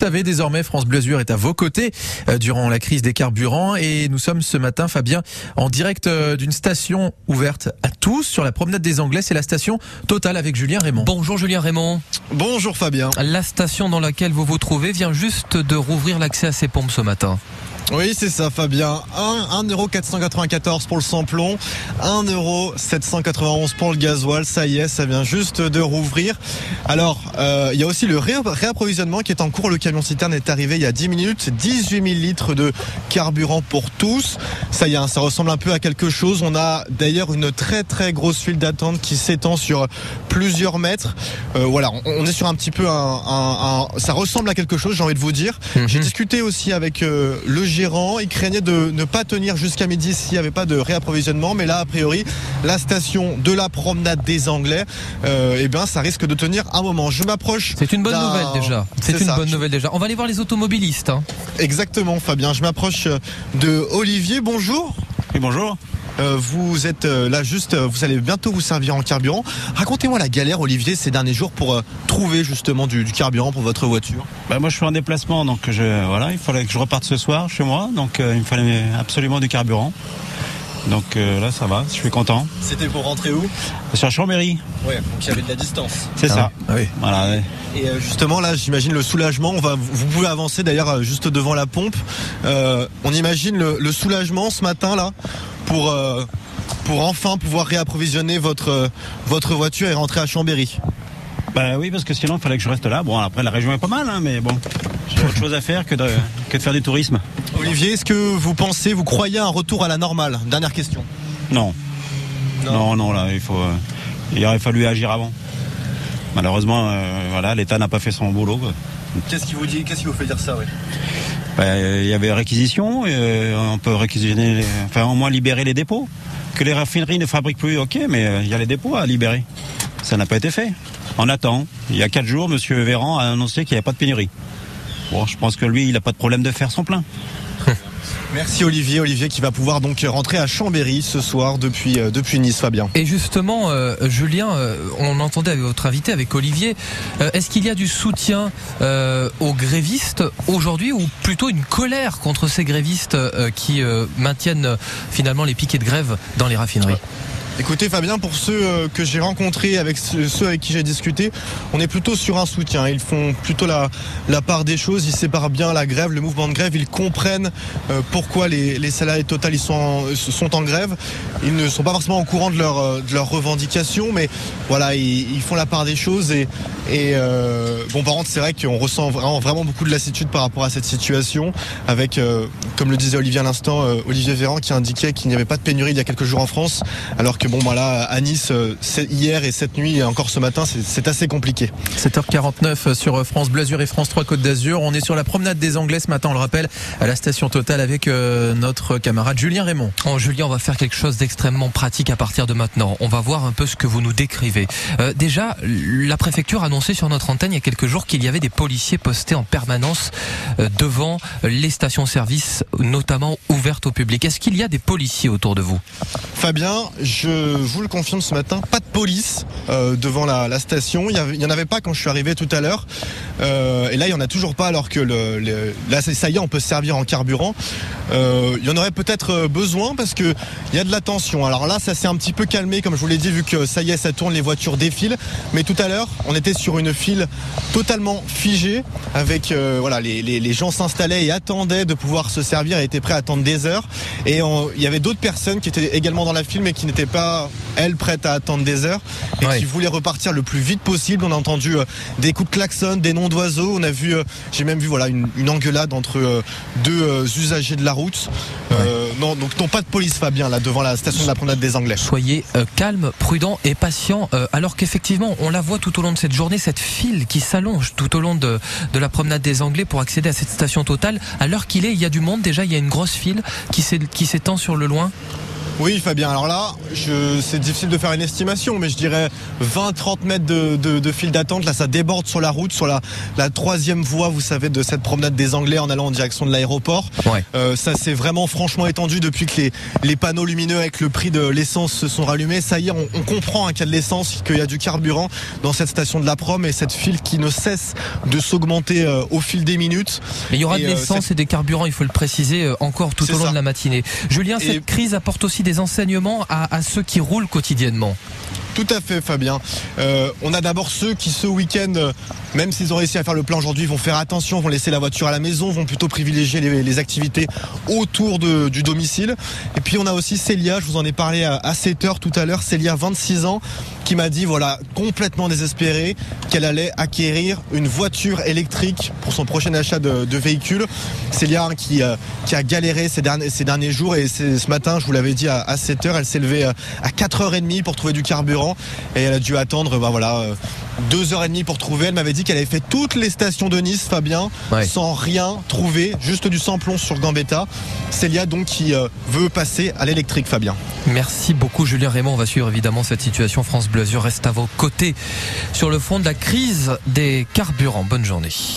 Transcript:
Vous savez, désormais, France Bleu Azur est à vos côtés euh, durant la crise des carburants et nous sommes ce matin, Fabien, en direct euh, d'une station ouverte à tous sur la promenade des Anglais. C'est la station Total avec Julien Raymond. Bonjour Julien Raymond. Bonjour Fabien. La station dans laquelle vous vous trouvez vient juste de rouvrir l'accès à ses pompes ce matin. Oui, c'est ça, Fabien. 1,494€ pour le samplon, 1,791€ pour le gasoil. Ça y est, ça vient juste de rouvrir. Alors, euh, il y a aussi le réapprovisionnement qui est en cours. Le camion citerne est arrivé il y a 10 minutes. 18 000 litres de carburant pour tous. Ça y est, ça ressemble un peu à quelque chose. On a d'ailleurs une très très grosse file d'attente qui s'étend sur plusieurs mètres. Euh, voilà, on est sur un petit peu un, ça ressemble à quelque chose, j'ai envie de vous dire. Mhm. J'ai discuté aussi avec euh, le gérant. Il craignait de ne pas tenir jusqu'à midi s'il n'y avait pas de réapprovisionnement. Mais là, a priori, la station de la promenade des Anglais, euh, eh bien, ça risque de tenir un moment. Je m'approche. C'est une bonne nouvelle déjà. C'est une bonne nouvelle déjà. On va aller voir les automobilistes. Hein. Exactement, Fabien. Je m'approche de Olivier. Bonjour. Oui, bonjour. Euh, vous êtes euh, là juste, euh, vous allez bientôt vous servir en carburant. Racontez-moi la galère, Olivier, ces derniers jours pour trouver justement du, carburant pour votre voiture. Bah moi, je suis en déplacement, donc voilà, il fallait que je reparte ce soir chez moi, donc il me fallait absolument du carburant. Donc là, ça va, je suis content. C'était pour rentrer où? Sur Chambéry. Oui, donc il y avait de la distance. C'est ça. Ah oui. Voilà. Et justement, là, j'imagine le soulagement. On va, vous pouvez avancer d'ailleurs juste devant la pompe. on imagine le soulagement ce matin là pour, euh, pour enfin pouvoir réapprovisionner votre, votre voiture et rentrer à Chambéry bah oui, parce que sinon, il fallait que je reste là. Bon, après, la région est pas mal, hein, mais bon, j'ai autre chose à faire que de, que de faire du tourisme. Olivier, est-ce que vous pensez, vous croyez à un retour à la normale? Dernière question. Non. Non, non, là, il faut, euh, il aurait fallu agir avant. Malheureusement, euh, voilà, l'État n'a pas fait son boulot. Qu'est-ce qui vous dit, qu'est-ce qui vous fait dire ça, oui ben, il y avait réquisition, euh, on peut réquisitionner, enfin au moins libérer les dépôts. Que les raffineries ne fabriquent plus, ok, mais euh, il y a les dépôts à libérer. Ça n'a pas été fait. On attend. Il y a quatre jours, M. Véran a annoncé qu'il n'y a pas de pénurie. Bon, je pense que lui, il n'a pas de problème de faire son plein. Merci Olivier. Olivier qui va pouvoir donc rentrer à Chambéry ce soir depuis, euh, depuis Nice, Fabien. Et justement, euh, Julien, euh, on entendait avec votre invité, avec Olivier, est-ce qu'il y a du soutien aux grévistes aujourd'hui ou plutôt une colère contre ces grévistes qui maintiennent finalement les piquets de grève dans les raffineries? Écoutez Fabien, pour ceux euh, que j'ai rencontrés, avec ceux avec qui j'ai discuté, on est plutôt sur un soutien. Ils font plutôt la, part des choses, ils séparent bien la grève, le mouvement de grève, ils comprennent euh, pourquoi les, salariés Total sont, en, grève. Ils ne sont pas forcément au courant de, euh, leurs revendications, mais voilà, ils, font la part des choses. Et, bon, par contre, c'est vrai qu'on ressent vraiment, vraiment beaucoup de lassitude par rapport à cette situation, avec, comme le disait Olivier à l'instant, Olivier Véran qui indiquait qu'il n'y avait pas de pénurie il y a quelques jours en France, alors que bon, voilà, à Nice, euh, hier et cette nuit et encore ce matin, c'est assez compliqué. 7h49 sur France Blasure et France 3 Côte d'Azur. On est sur la promenade des Anglais ce matin, on le rappelle, à la station Total avec euh, notre camarade Julien Raymond. Oh, Julien, on va faire quelque chose d'extrêmement pratique à partir de maintenant. On va voir un peu ce que vous nous décrivez. Euh, déjà, la préfecture a annoncé sur notre antenne il y a quelques jours qu'il y avait des policiers postés en permanence devant les stations-service, notamment ouvertes au public. Est-ce qu'il y a des policiers autour de vous? Fabien, je je vous le confirme ce matin, pas de police euh, devant la, station. Il n'y en avait pas quand je suis arrivé tout à l'heure. Euh, et là, il n'y en a toujours pas alors que le, là, ça y est, on peut se servir en carburant. Euh, il y en aurait peut-être besoin parce que il y a de la tension. Alors là, ça s'est un petit peu calmé, comme je vous l'ai dit, vu que ça y est, ça tourne, les voitures défilent. Mais tout à l'heure, on était sur une file totalement figée, avec voilà, les, gens s'installaient et attendaient de pouvoir se servir et étaient prêts à attendre des heures. Et il y avait d'autres personnes qui étaient également dans la file mais qui n'étaient pas elle, prête à attendre des heures et qui voulait repartir le plus vite possible. On a entendu euh, des coups de klaxon, des noms d'oiseaux. On a vu, euh, j'ai même vu voilà une, engueulade entre euh, deux usagers de la route. non, donc non pas de police, Fabien, là devant la station de la promenade des Anglais. Soyez calme, prudent et patient. alors qu'effectivement, on la voit tout au long de cette journée, cette file qui s'allonge tout au long de, de la promenade des Anglais pour accéder à cette station totale. À l'heure qu'il est, il y a du monde déjà. Il y a une grosse file qui s'étend sur le loin. Oui, Fabien. Alors là, je... c'est difficile de faire une estimation, mais je dirais 20-30 mètres de, de, de file d'attente. Là, ça déborde sur la route, sur la, la troisième voie, vous savez, de cette promenade des Anglais en allant en direction de l'aéroport. Ouais. Euh, ça s'est vraiment franchement étendu depuis que les, les panneaux lumineux avec le prix de l'essence se sont rallumés. Ça y est, on, on comprend hein, qu'il y a de l'essence, qu'il y a du carburant dans cette station de la prom et cette file qui ne cesse de s'augmenter euh, au fil des minutes. Mais il y aura Et, de euh, l'essence et des carburants, il faut le préciser, encore tout au long ça. de la matinée. Julien, Et- cette crise apporte aussi des enseignements à, à ceux qui roulent quotidiennement. Tout à fait, Fabien. Euh, on a d'abord ceux qui, ce week-end, euh, même s'ils ont réussi à faire le plan aujourd'hui, vont faire attention, vont laisser la voiture à la maison, vont plutôt privilégier les, activités autour du domicile. Et puis on a aussi Célia, je vous en ai parlé à, à 7 heures tout à l'heure, Célia, 26 ans, qui m'a dit, voilà, complètement désespérée, qu'elle allait acquérir une voiture électrique pour son prochain achat de, véhicule. Célia hein, qui, euh, qui a galéré ces derniers, jours et ce matin, je vous l'avais dit, à, à 7 heures, elle s'est levée à 4h30 pour trouver du carburant et elle a dû attendre bah voilà euh, deux heures et demie pour trouver. Elle m'avait dit qu'elle avait fait toutes les stations de Nice, Fabien, Ouais. sans rien trouver, juste du samplon sur Gambetta. Célia donc qui euh, veut passer à l'électrique, Fabien. Merci beaucoup Julien Raymond. On va suivre évidemment cette situation. France Bleu Azur reste à vos côtés sur le fond de la crise des carburants. Bonne journée.